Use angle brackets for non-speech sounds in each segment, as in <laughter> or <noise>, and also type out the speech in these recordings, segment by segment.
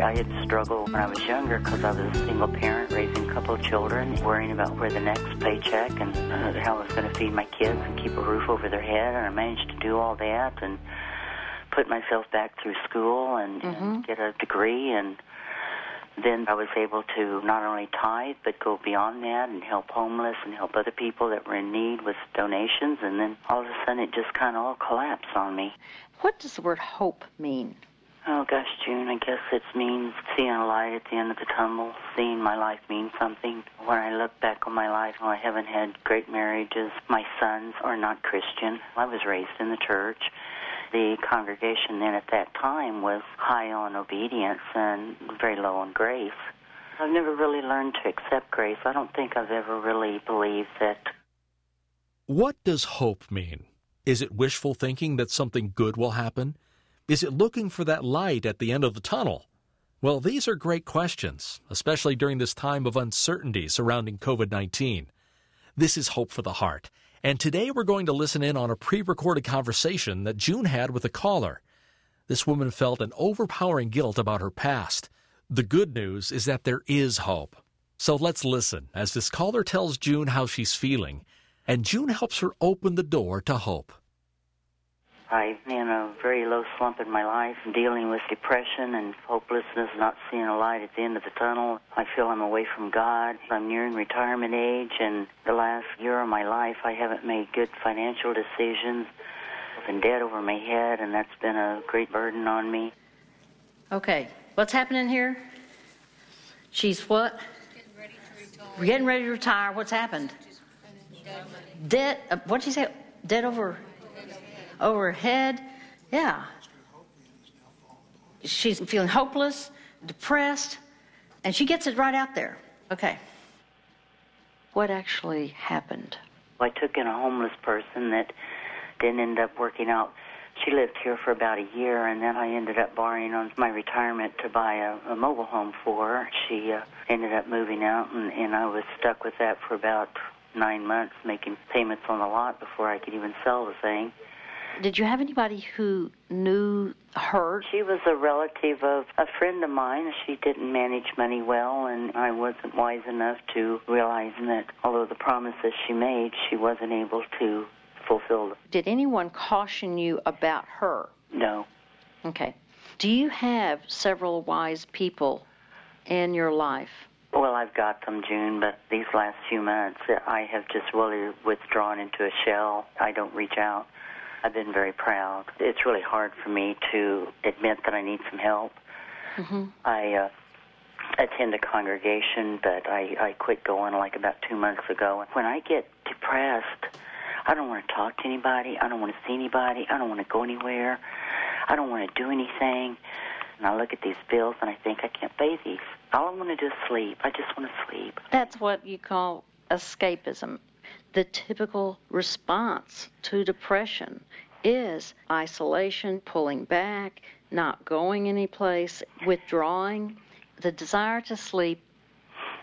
I had struggled when I was younger because I was a single parent raising a couple of children, worrying about where the next paycheck and uh, how I was going to feed my kids and keep a roof over their head. And I managed to do all that and put myself back through school and, Mm-hmm. and get a degree and then I was able to not only tithe but go beyond that and help homeless and help other people that were in need with donations and then all of a sudden it just kind of all collapsed on me. What does the word hope mean? Oh gosh, June, I guess it means seeing a light at the end of the tunnel, seeing my life mean something. When I look back on my life, I haven't had great marriages. My sons are not Christian. I was raised in the church. The congregation then at that time was high on obedience and very low on grace. I've never really learned to accept grace. I don't think I've ever really believed that What does hope mean? Is it wishful thinking that something good will happen? Is it looking for that light at the end of the tunnel? Well, these are great questions, especially during this time of uncertainty surrounding COVID 19. This is Hope for the Heart, and today we're going to listen in on a pre recorded conversation that June had with a caller. This woman felt an overpowering guilt about her past. The good news is that there is hope. So let's listen as this caller tells June how she's feeling, and June helps her open the door to hope. I'm in a very low slump in my life, dealing with depression and hopelessness, not seeing a light at the end of the tunnel. I feel I'm away from God. I'm nearing retirement age, and the last year of my life, I haven't made good financial decisions. I've been debt over my head, and that's been a great burden on me. Okay, what's happening here? She's what? We're getting ready to retire. What's happened? Debt. Uh, what'd you say? Debt over over her head. Yeah. She's feeling hopeless, depressed, and she gets it right out there. Okay. What actually happened? I took in a homeless person that didn't end up working out. She lived here for about a year, and then I ended up borrowing on my retirement to buy a, a mobile home for her. She uh, ended up moving out, and, and I was stuck with that for about nine months, making payments on the lot before I could even sell the thing. Did you have anybody who knew her? She was a relative of a friend of mine. She didn't manage money well, and I wasn't wise enough to realize that although the promises she made, she wasn't able to fulfill them. Did anyone caution you about her? No. Okay. Do you have several wise people in your life? Well, I've got them, June, but these last few months, I have just really withdrawn into a shell. I don't reach out. I've been very proud. It's really hard for me to admit that I need some help. Mm-hmm. I uh, attend a congregation, but I, I quit going like about two months ago. When I get depressed, I don't want to talk to anybody. I don't want to see anybody. I don't want to go anywhere. I don't want to do anything. And I look at these bills and I think I can't pay these. All I want to do is sleep. I just want to sleep. That's what you call escapism. The typical response to depression is isolation, pulling back, not going anyplace, withdrawing, the desire to sleep.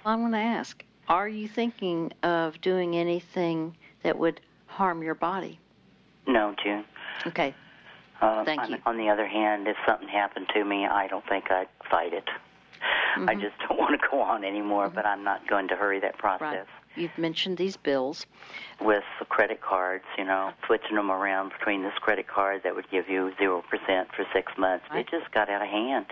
I want to ask are you thinking of doing anything that would harm your body? No, June. Okay. Uh, Thank on, you. on the other hand, if something happened to me, I don't think I'd fight it. Mm-hmm. I just don't <laughs> want to go on anymore, but I'm not going to hurry that Right. process. You've mentioned these bills. With the credit cards, you know, switching them around between this credit card that would give you 0% for six months, Right. it just got out of hand.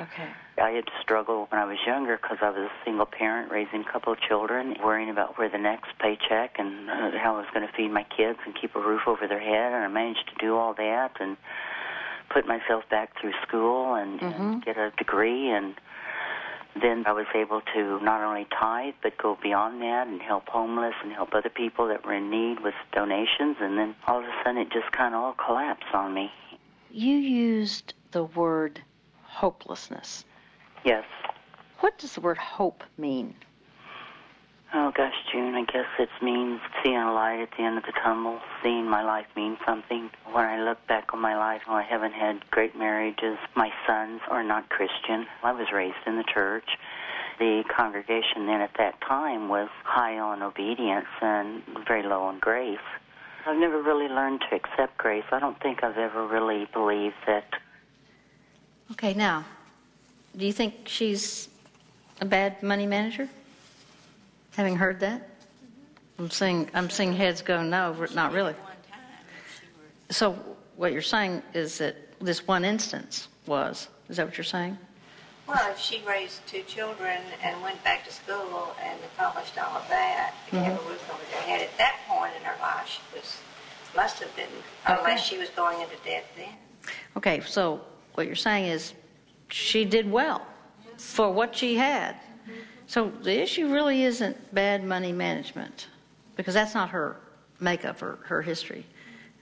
Okay. I had to struggle when I was younger because I was a single parent raising a couple of children, worrying about where the next paycheck and uh, how I was going to feed my kids and keep a roof over their head. And I managed to do all that and put myself back through school and, and get a degree. And then I was able to not only tithe but go beyond that and help homeless and help other people that were in need with donations. And then all of a sudden it just kind of all collapsed on me. You used the word hopelessness. Yes. What does the word hope mean? Oh gosh, June, I guess it means seeing a light at the end of the tunnel, seeing my life mean something. When I look back on my life, oh, I haven't had great marriages. My sons are not Christian. I was raised in the church. The congregation then at that time was high on obedience and very low on grace. I've never really learned to accept grace. I don't think I've ever really believed that Okay, now, Do you think she's a bad money manager? Having heard that? Mm-hmm. I'm seeing, I'm seeing heads go, no, not really. So what you're saying is that this one instance was, is that what you're saying? Well, if she raised two children and went back to school and accomplished all of that, mm-hmm. to have a roof over their head, at that point in her life, she was, must have been, unless she was going into debt then. Okay, so what you're saying is she did well mm-hmm. for what she had. So the issue really isn't bad money management because that's not her makeup or her history.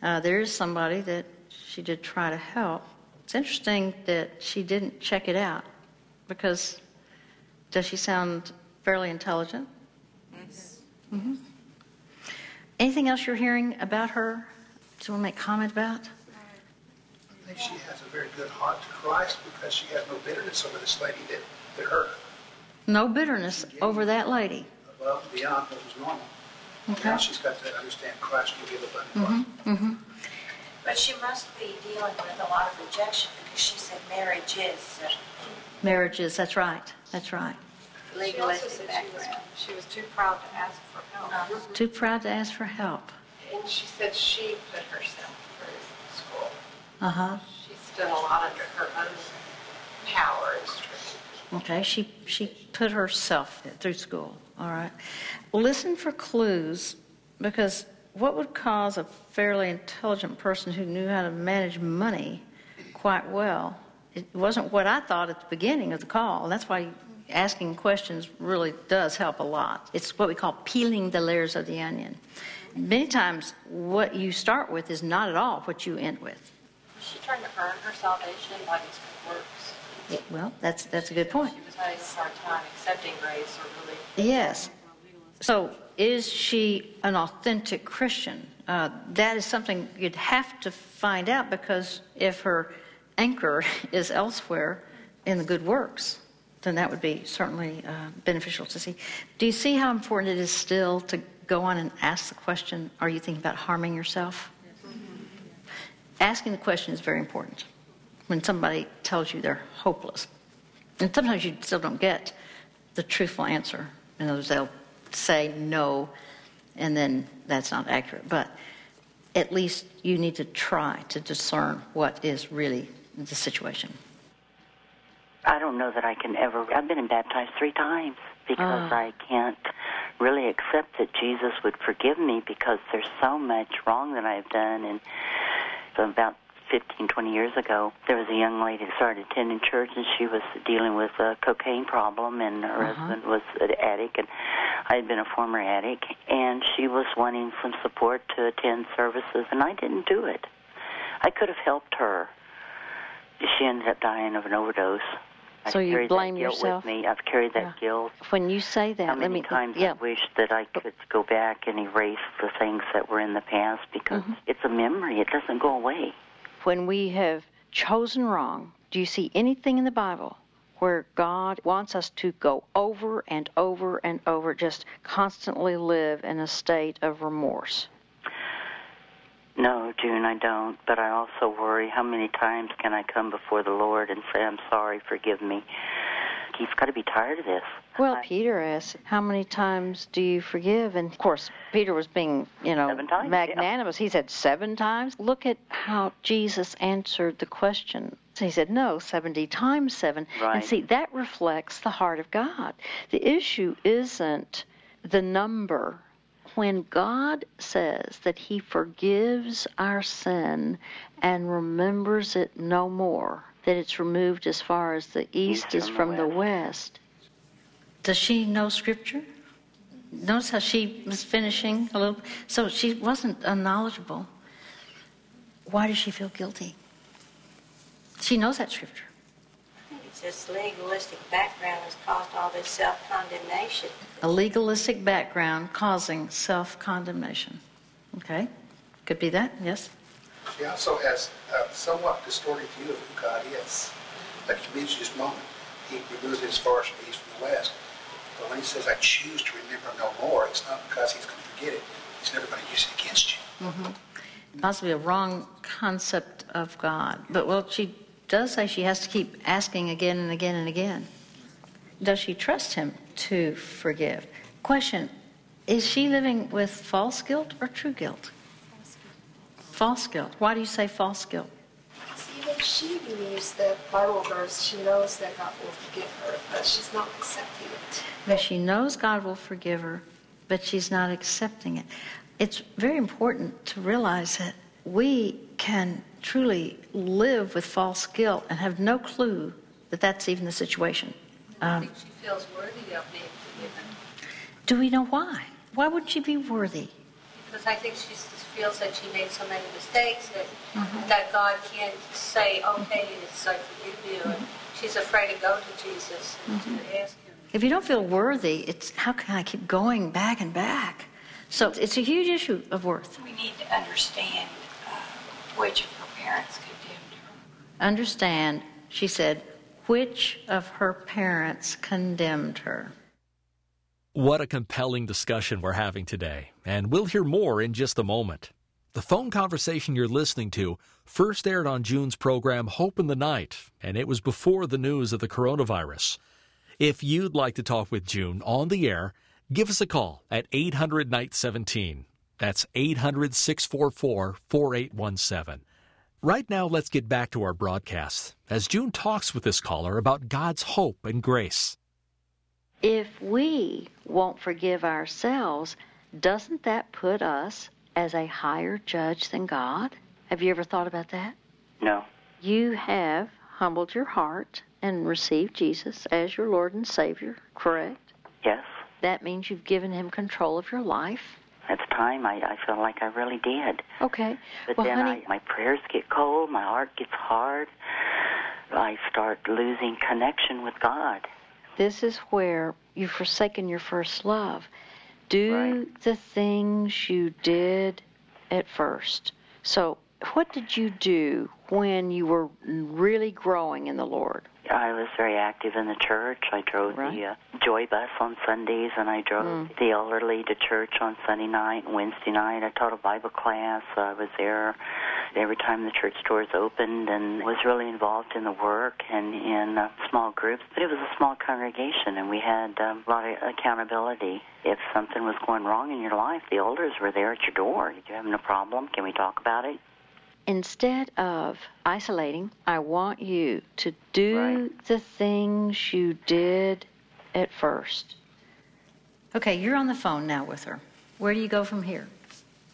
Uh, there is somebody that she did try to help. It's interesting that she didn't check it out because does she sound fairly intelligent? Yes. Mm-hmm. Anything else you're hearing about her? Do you want to make comment about? I think she has a very good heart to Christ because she has no bitterness over this lady that, that hurt her. No bitterness over that lady. Above and beyond what was normal. Okay. Now she's got to understand Christ will give abundant life. Mm-hmm. But she must be dealing with a lot of rejection because she said marriage is. uh, Marriages, that's right. That's right. She also Legalistic said she was, she was too proud to ask for help. Too proud to ask for help. And she said she put herself through school. Uh huh. She's done a lot under her own power and strength. Okay, she, she put herself through school. All right. Listen for clues because what would cause a fairly intelligent person who knew how to manage money quite well? It wasn't what I thought at the beginning of the call. That's why asking questions really does help a lot. It's what we call peeling the layers of the onion. Many times, what you start with is not at all what you end with. She trying to earn her salvation by these works? Yeah, Well, that's, that's a good point. She was having a hard time accepting grace or really. Yes. So, is she an authentic Christian? Uh, that is something you'd have to find out because if her anchor <laughs> is elsewhere in the good works, then that would be certainly uh, beneficial to see. Do you see how important it is still to go on and ask the question Are you thinking about harming yourself? Asking the question is very important when somebody tells you they're hopeless. And sometimes you still don't get the truthful answer. In other words, they'll say no, and then that's not accurate. But at least you need to try to discern what is really the situation. I don't know that I can ever. I've been baptized three times because Ah. I can't really accept that Jesus would forgive me because there's so much wrong that I've done. And so about 15, 20 years ago, there was a young lady that started attending church, and she was dealing with a cocaine problem, and her Uh-huh. husband was an addict, and I had been a former addict, and she was wanting some support to attend services, and I didn't do it. I could have helped her. She ended up dying of an overdose. I've So you carried blame yourself? With me. I've carried that Yeah. guilt. When you say that, How let many me. times yeah. I wish that I could go back and erase the things that were in the past because Mm-hmm. it's a memory. It doesn't go away. When we have chosen wrong, do you see anything in the Bible where God wants us to go over and over and over, just constantly live in a state of remorse? No, June, I don't. But I also worry how many times can I come before the Lord and say, I'm sorry, forgive me. He's got to be tired of this. Well, I- Peter asked, How many times do you forgive? And of course, Peter was being, you know, times, yeah. magnanimous. He said seven times. Look at how Jesus answered the question. He said, No, 70 times seven. And see, that reflects the heart of God. The issue isn't the number. When God says that He forgives our sin and remembers it no more, that it's removed as far as the east is from the west. Does she know Scripture? Notice how she was finishing a little. So she wasn't unknowledgeable. Why does she feel guilty? She knows that Scripture. I think it's this legalistic background that's caused all this self-condemnation. A legalistic background causing self condemnation. Okay? Could be that, yes? She also has a somewhat distorted view of who God is. Like you mentioned a moment, he removes it as far from the east from the west. But when he says, I choose to remember no more, it's not because he's going to forget it. He's never going to use it against you. Mm-hmm. Possibly a wrong concept of God. But, well, she does say she has to keep asking again and again and again. Does she trust him to forgive? Question Is she living with false guilt or true guilt? False guilt. Why do you say false guilt? Even she believes that Bible verse, she knows that God will forgive her, but she's not accepting it. But she knows God will forgive her, but she's not accepting it. It's very important to realize that we can truly live with false guilt and have no clue that that's even the situation. I um, think she feels worthy of being forgiven. Do we know why? Why would she be worthy? Because I think she just feels that she made so many mistakes that, Mm-hmm. that God can't say, okay, it's I forgive you. And she's afraid to go to Jesus and Mm-hmm. to ask him. If you don't feel worthy, it's how can I keep going back and back? So it's a huge issue of worth. We need to understand uh, which of her parents condemned her. Understand, she said, which of her parents condemned her? What a compelling discussion we're having today, and we'll hear more in just a moment. The phone conversation you're listening to first aired on June's program Hope in the Night, and it was before the news of the coronavirus. If you'd like to talk with June on the air, give us a call at 800 Night 17. That's 800 644 4817. Right now, let's get back to our broadcast as June talks with this caller about God's hope and grace. If we won't forgive ourselves, doesn't that put us as a higher judge than God? Have you ever thought about that? No. You have humbled your heart and received Jesus as your Lord and Savior, correct? Yes. That means you've given him control of your life. It's time. I, I feel like I really did. Okay. But well, then honey, I, my prayers get cold. My heart gets hard. I start losing connection with God. this is where you've forsaken your first love. Do Right. the things you did at first. So, what did you do when you were really growing in the Lord? I was very active in the church. I drove Right. the uh, joy bus on Sundays, and I drove Mm. the elderly to church on Sunday night and Wednesday night. I taught a Bible class. I was there every time the church doors opened, and was really involved in the work and in uh, small groups. But it was a small congregation, and we had um, a lot of accountability. If something was going wrong in your life, the elders were there at your door. You having a problem? Can we talk about it? Instead of isolating, I want you to do Right. the things you did at first. Okay, you're on the phone now with her. Where do you go from here?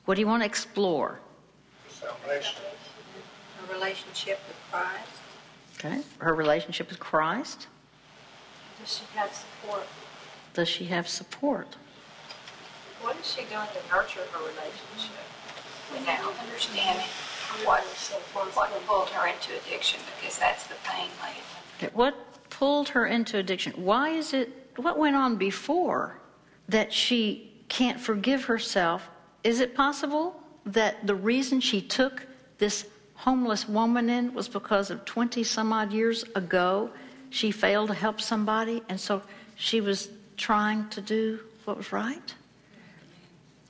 What do you want to explore? A relationship with Christ. Okay, her relationship with Christ. Does she have support? Does she have support? What is she doing to nurture her relationship? Without understanding what, what pulled her into addiction, because that's the pain lately. Okay, What pulled her into addiction? Why is it, what went on before that she can't forgive herself? Is it possible that the reason she took this homeless woman in was because of 20 some odd years ago she failed to help somebody and so she was trying to do what was right?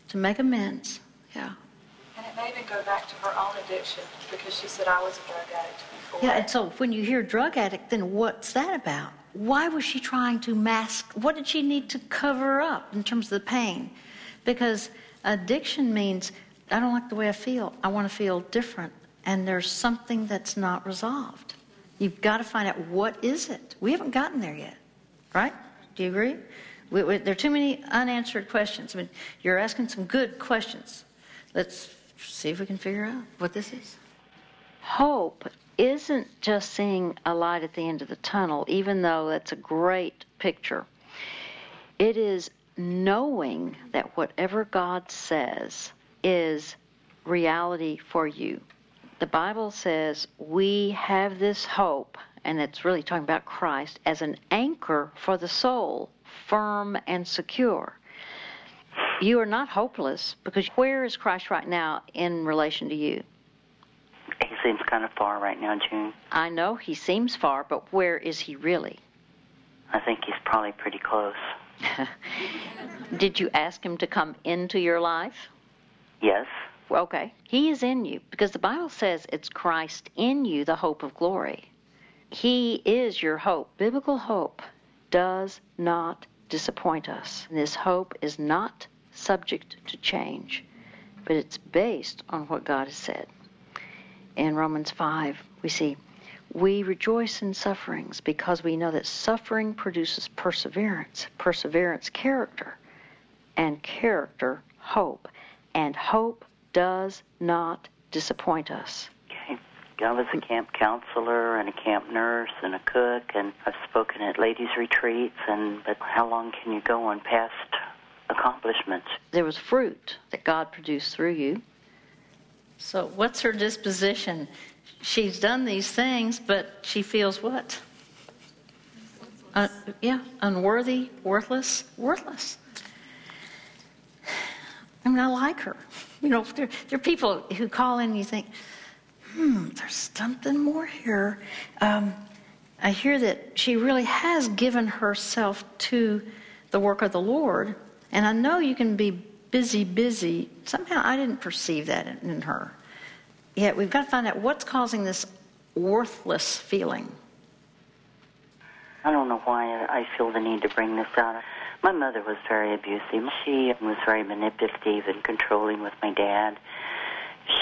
To make amends, yeah. And it may even go back to her own addiction because she said, I was a drug addict before. Yeah, and so when you hear drug addict, then what's that about? Why was she trying to mask? What did she need to cover up in terms of the pain? Because addiction means I don't like the way I feel. I want to feel different, and there's something that's not resolved. You've got to find out what is it. We haven't gotten there yet, right? Do you agree? We, we, there are too many unanswered questions. I mean, you're asking some good questions. Let's see if we can figure out what this is. Hope isn't just seeing a light at the end of the tunnel, even though that's a great picture. It is knowing that whatever God says is reality for you. The Bible says we have this hope, and it's really talking about Christ, as an anchor for the soul, firm and secure. You are not hopeless because where is Christ right now in relation to you? He seems kind of far right now, June. I know he seems far, but where is he really? I think he's probably pretty close. <laughs> Did you ask him to come into your life? Yes. Okay. He is in you because the Bible says it's Christ in you, the hope of glory. He is your hope. Biblical hope does not disappoint us. This hope is not subject to change, but it's based on what God has said. In Romans 5, we see, We rejoice in sufferings because we know that suffering produces perseverance, perseverance, character, and character, hope. And hope does not disappoint us. Okay. I was a camp counselor and a camp nurse and a cook, and I've spoken at ladies' retreats. And but how long can you go on past accomplishments? There was fruit that God produced through you. So, what's her disposition? She's done these things, but she feels what? Uh, yeah, unworthy, worthless, worthless. I mean, I like her. <laughs> You know, there, there are people who call in and you think, hmm, there's something more here. Um, I hear that she really has given herself to the work of the Lord, and I know you can be busy, busy. Somehow I didn't perceive that in, in her. Yet we've got to find out what's causing this worthless feeling. I don't know why I feel the need to bring this out. My mother was very abusive. She was very manipulative and controlling with my dad.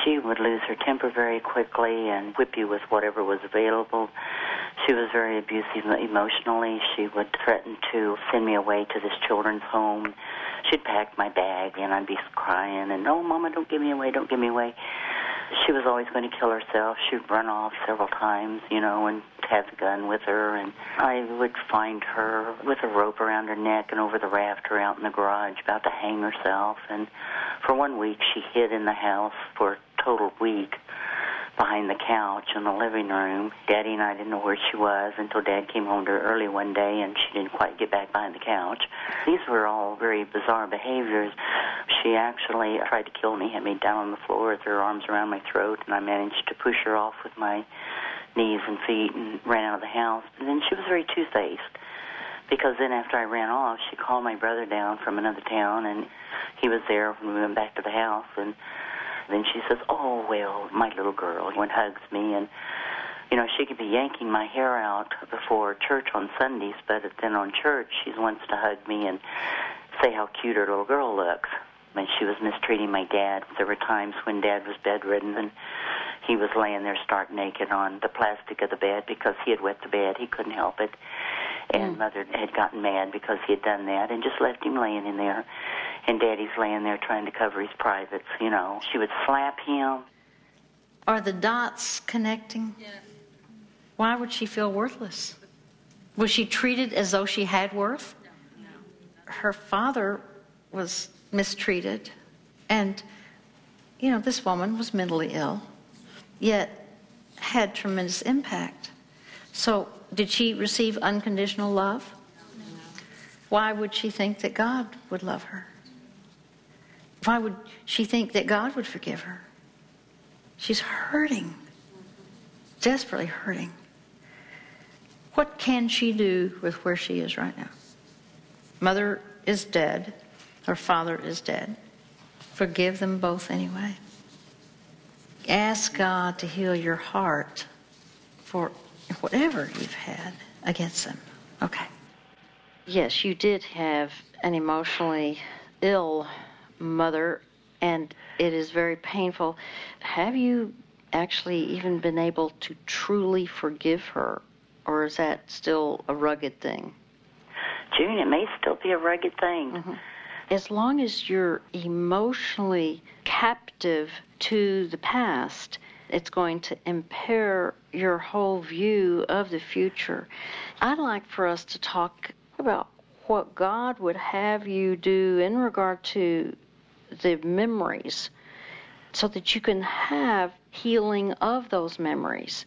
She would lose her temper very quickly and whip you with whatever was available. She was very abusive emotionally. She would threaten to send me away to this children's home. She'd pack my bag and I'd be crying and, oh, Mama, don't give me away, don't give me away. She was always going to kill herself. She'd run off several times, you know, and have the gun with her. And I would find her with a rope around her neck and over the rafter out in the garage, about to hang herself. And for one week, she hid in the house for a total week behind the couch in the living room. Daddy and I didn't know where she was until Dad came home to her early one day and she didn't quite get back behind the couch. These were all very bizarre behaviors. She actually tried to kill me, had me down on the floor with her arms around my throat, and I managed to push her off with my knees and feet and ran out of the house. And then she was very two-faced because then after I ran off, she called my brother down from another town, and he was there when we went back to the house, and then she says, "Oh well, my little girl," and hugs me, and you know she could be yanking my hair out before church on Sundays, but then on church she wants to hug me and say how cute her little girl looks. And she was mistreating my dad. There were times when Dad was bedridden and he was laying there stark naked on the plastic of the bed because he had wet the bed. He couldn't help it. And mm. Mother had gotten mad because he had done that and just left him laying in there and Daddy's laying there trying to cover his privates, you know. She would slap him. Are the dots connecting? Yeah. Why would she feel worthless? Was she treated as though she had worth? No. no. Her father was mistreated, and, you know, this woman was mentally ill, yet had tremendous impact. So, did she receive unconditional love? Why would she think that God would love her? Why would she think that God would forgive her? She's hurting, desperately hurting. What can she do with where she is right now? Mother is dead, her father is dead. Forgive them both anyway. Ask God to heal your heart for whatever you've had against them. Okay. Yes, you did have an emotionally ill mother, and it is very painful. Have you actually even been able to truly forgive her, or is that still a rugged thing? June, it may still be a rugged thing. Mm-hmm. As long as you're emotionally captive to the past, it's going to impair your whole view of the future. I'd like for us to talk about what God would have you do in regard to the memories so that you can have healing of those memories.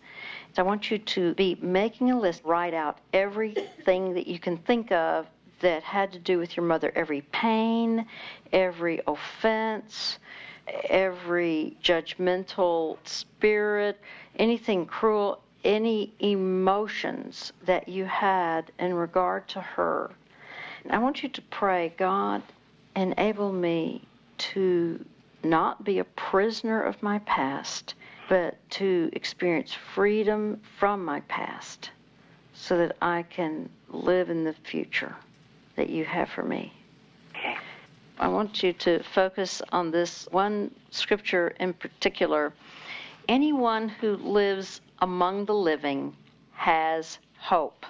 So I want you to be making a list, write out everything that you can think of that had to do with your mother, every pain, every offense, every judgmental spirit, anything cruel, any emotions that you had in regard to her. And I want you to pray, God, enable me to not be a prisoner of my past but to experience freedom from my past so that I can live in the future that you have for me. Okay. I want you to focus on this one scripture in particular. Anyone who lives among the living has hope.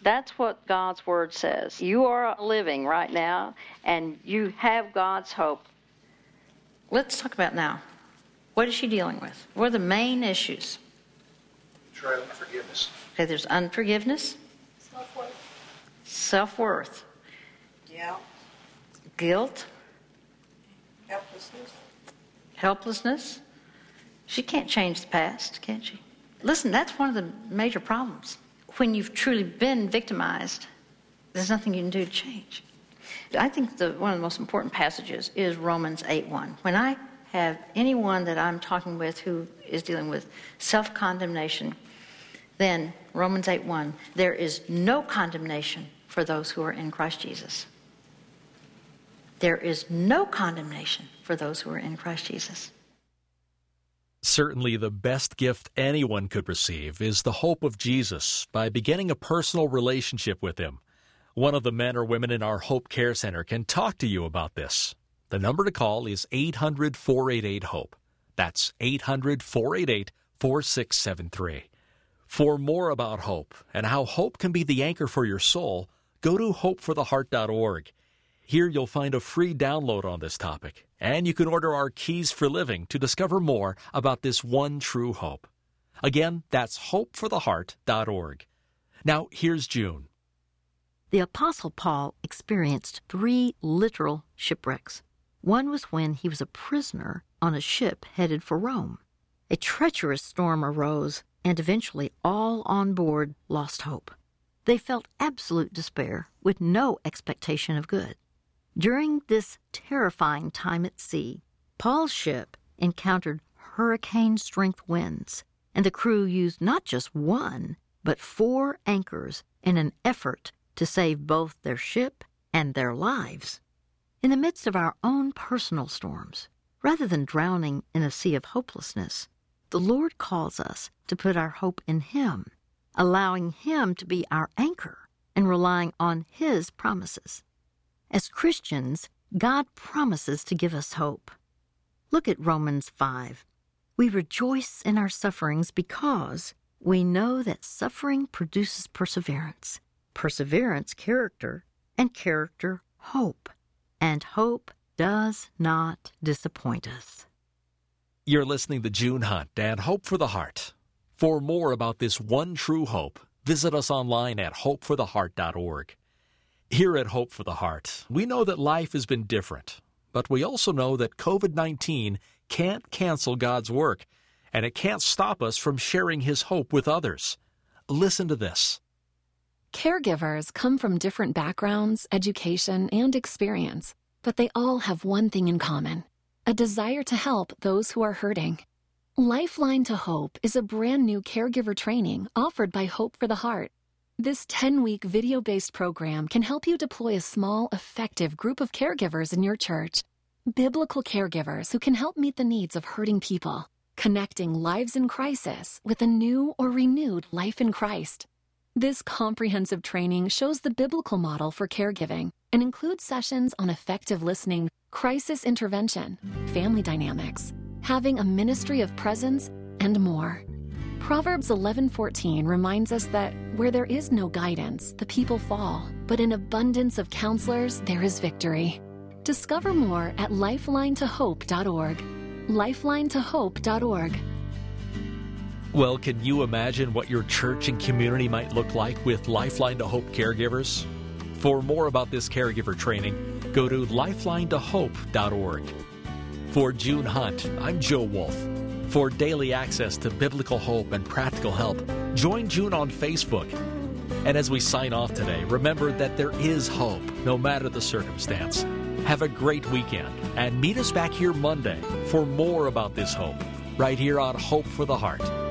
That's what God's Word says. You are living right now, and you have God's hope. Let's talk about now. What is she dealing with? What are the main issues? Try forgiveness. Okay, there's unforgiveness, Self-worth. self worth, Yeah, guilt, helplessness. helplessness. She can't change the past, can she? Listen, that's one of the major problems. When you've truly been victimized, there's nothing you can do to change. I think the, one of the most important passages is Romans 8:1. When I have anyone that I'm talking with who is dealing with self-condemnation, then Romans 8:1, there is no condemnation for those who are in Christ Jesus. There is no condemnation for those who are in Christ Jesus. Certainly, the best gift anyone could receive is the hope of Jesus by beginning a personal relationship with Him. One of the men or women in our Hope Care Center can talk to you about this. The number to call is 800 488 HOPE. That's 800 488 4673. For more about hope and how hope can be the anchor for your soul, go to hopefortheheart.org. Here you'll find a free download on this topic, and you can order our Keys for Living to discover more about this one true hope. Again, that's hopefortheheart.org. Now, here's June. The Apostle Paul experienced three literal shipwrecks. One was when he was a prisoner on a ship headed for Rome. A treacherous storm arose, and eventually all on board lost hope. They felt absolute despair with no expectation of good. During this terrifying time at sea, Paul's ship encountered hurricane strength winds, and the crew used not just one, but four anchors in an effort to save both their ship and their lives. In the midst of our own personal storms, rather than drowning in a sea of hopelessness, the Lord calls us to put our hope in Him, allowing Him to be our anchor and relying on His promises. As Christians, God promises to give us hope. Look at Romans 5. We rejoice in our sufferings because we know that suffering produces perseverance, perseverance, character, and character, hope. And hope does not disappoint us. You're listening to June Hunt and Hope for the Heart. For more about this one true hope, visit us online at hopefortheheart.org. Here at Hope for the Heart, we know that life has been different, but we also know that COVID 19 can't cancel God's work, and it can't stop us from sharing His hope with others. Listen to this. Caregivers come from different backgrounds, education, and experience, but they all have one thing in common a desire to help those who are hurting. Lifeline to Hope is a brand new caregiver training offered by Hope for the Heart. This 10 week video based program can help you deploy a small, effective group of caregivers in your church. Biblical caregivers who can help meet the needs of hurting people, connecting lives in crisis with a new or renewed life in Christ. This comprehensive training shows the biblical model for caregiving and includes sessions on effective listening, crisis intervention, family dynamics, having a ministry of presence, and more. Proverbs 11:14 reminds us that where there is no guidance, the people fall, but in abundance of counselors there is victory. Discover more at lifelinetohope.org. lifelinetohope.org. Well, can you imagine what your church and community might look like with Lifeline to Hope caregivers? For more about this caregiver training, go to lifelinetohope.org. For June Hunt, I'm Joe Wolf. For daily access to biblical hope and practical help, join June on Facebook. And as we sign off today, remember that there is hope, no matter the circumstance. Have a great weekend and meet us back here Monday for more about this hope, right here on Hope for the Heart.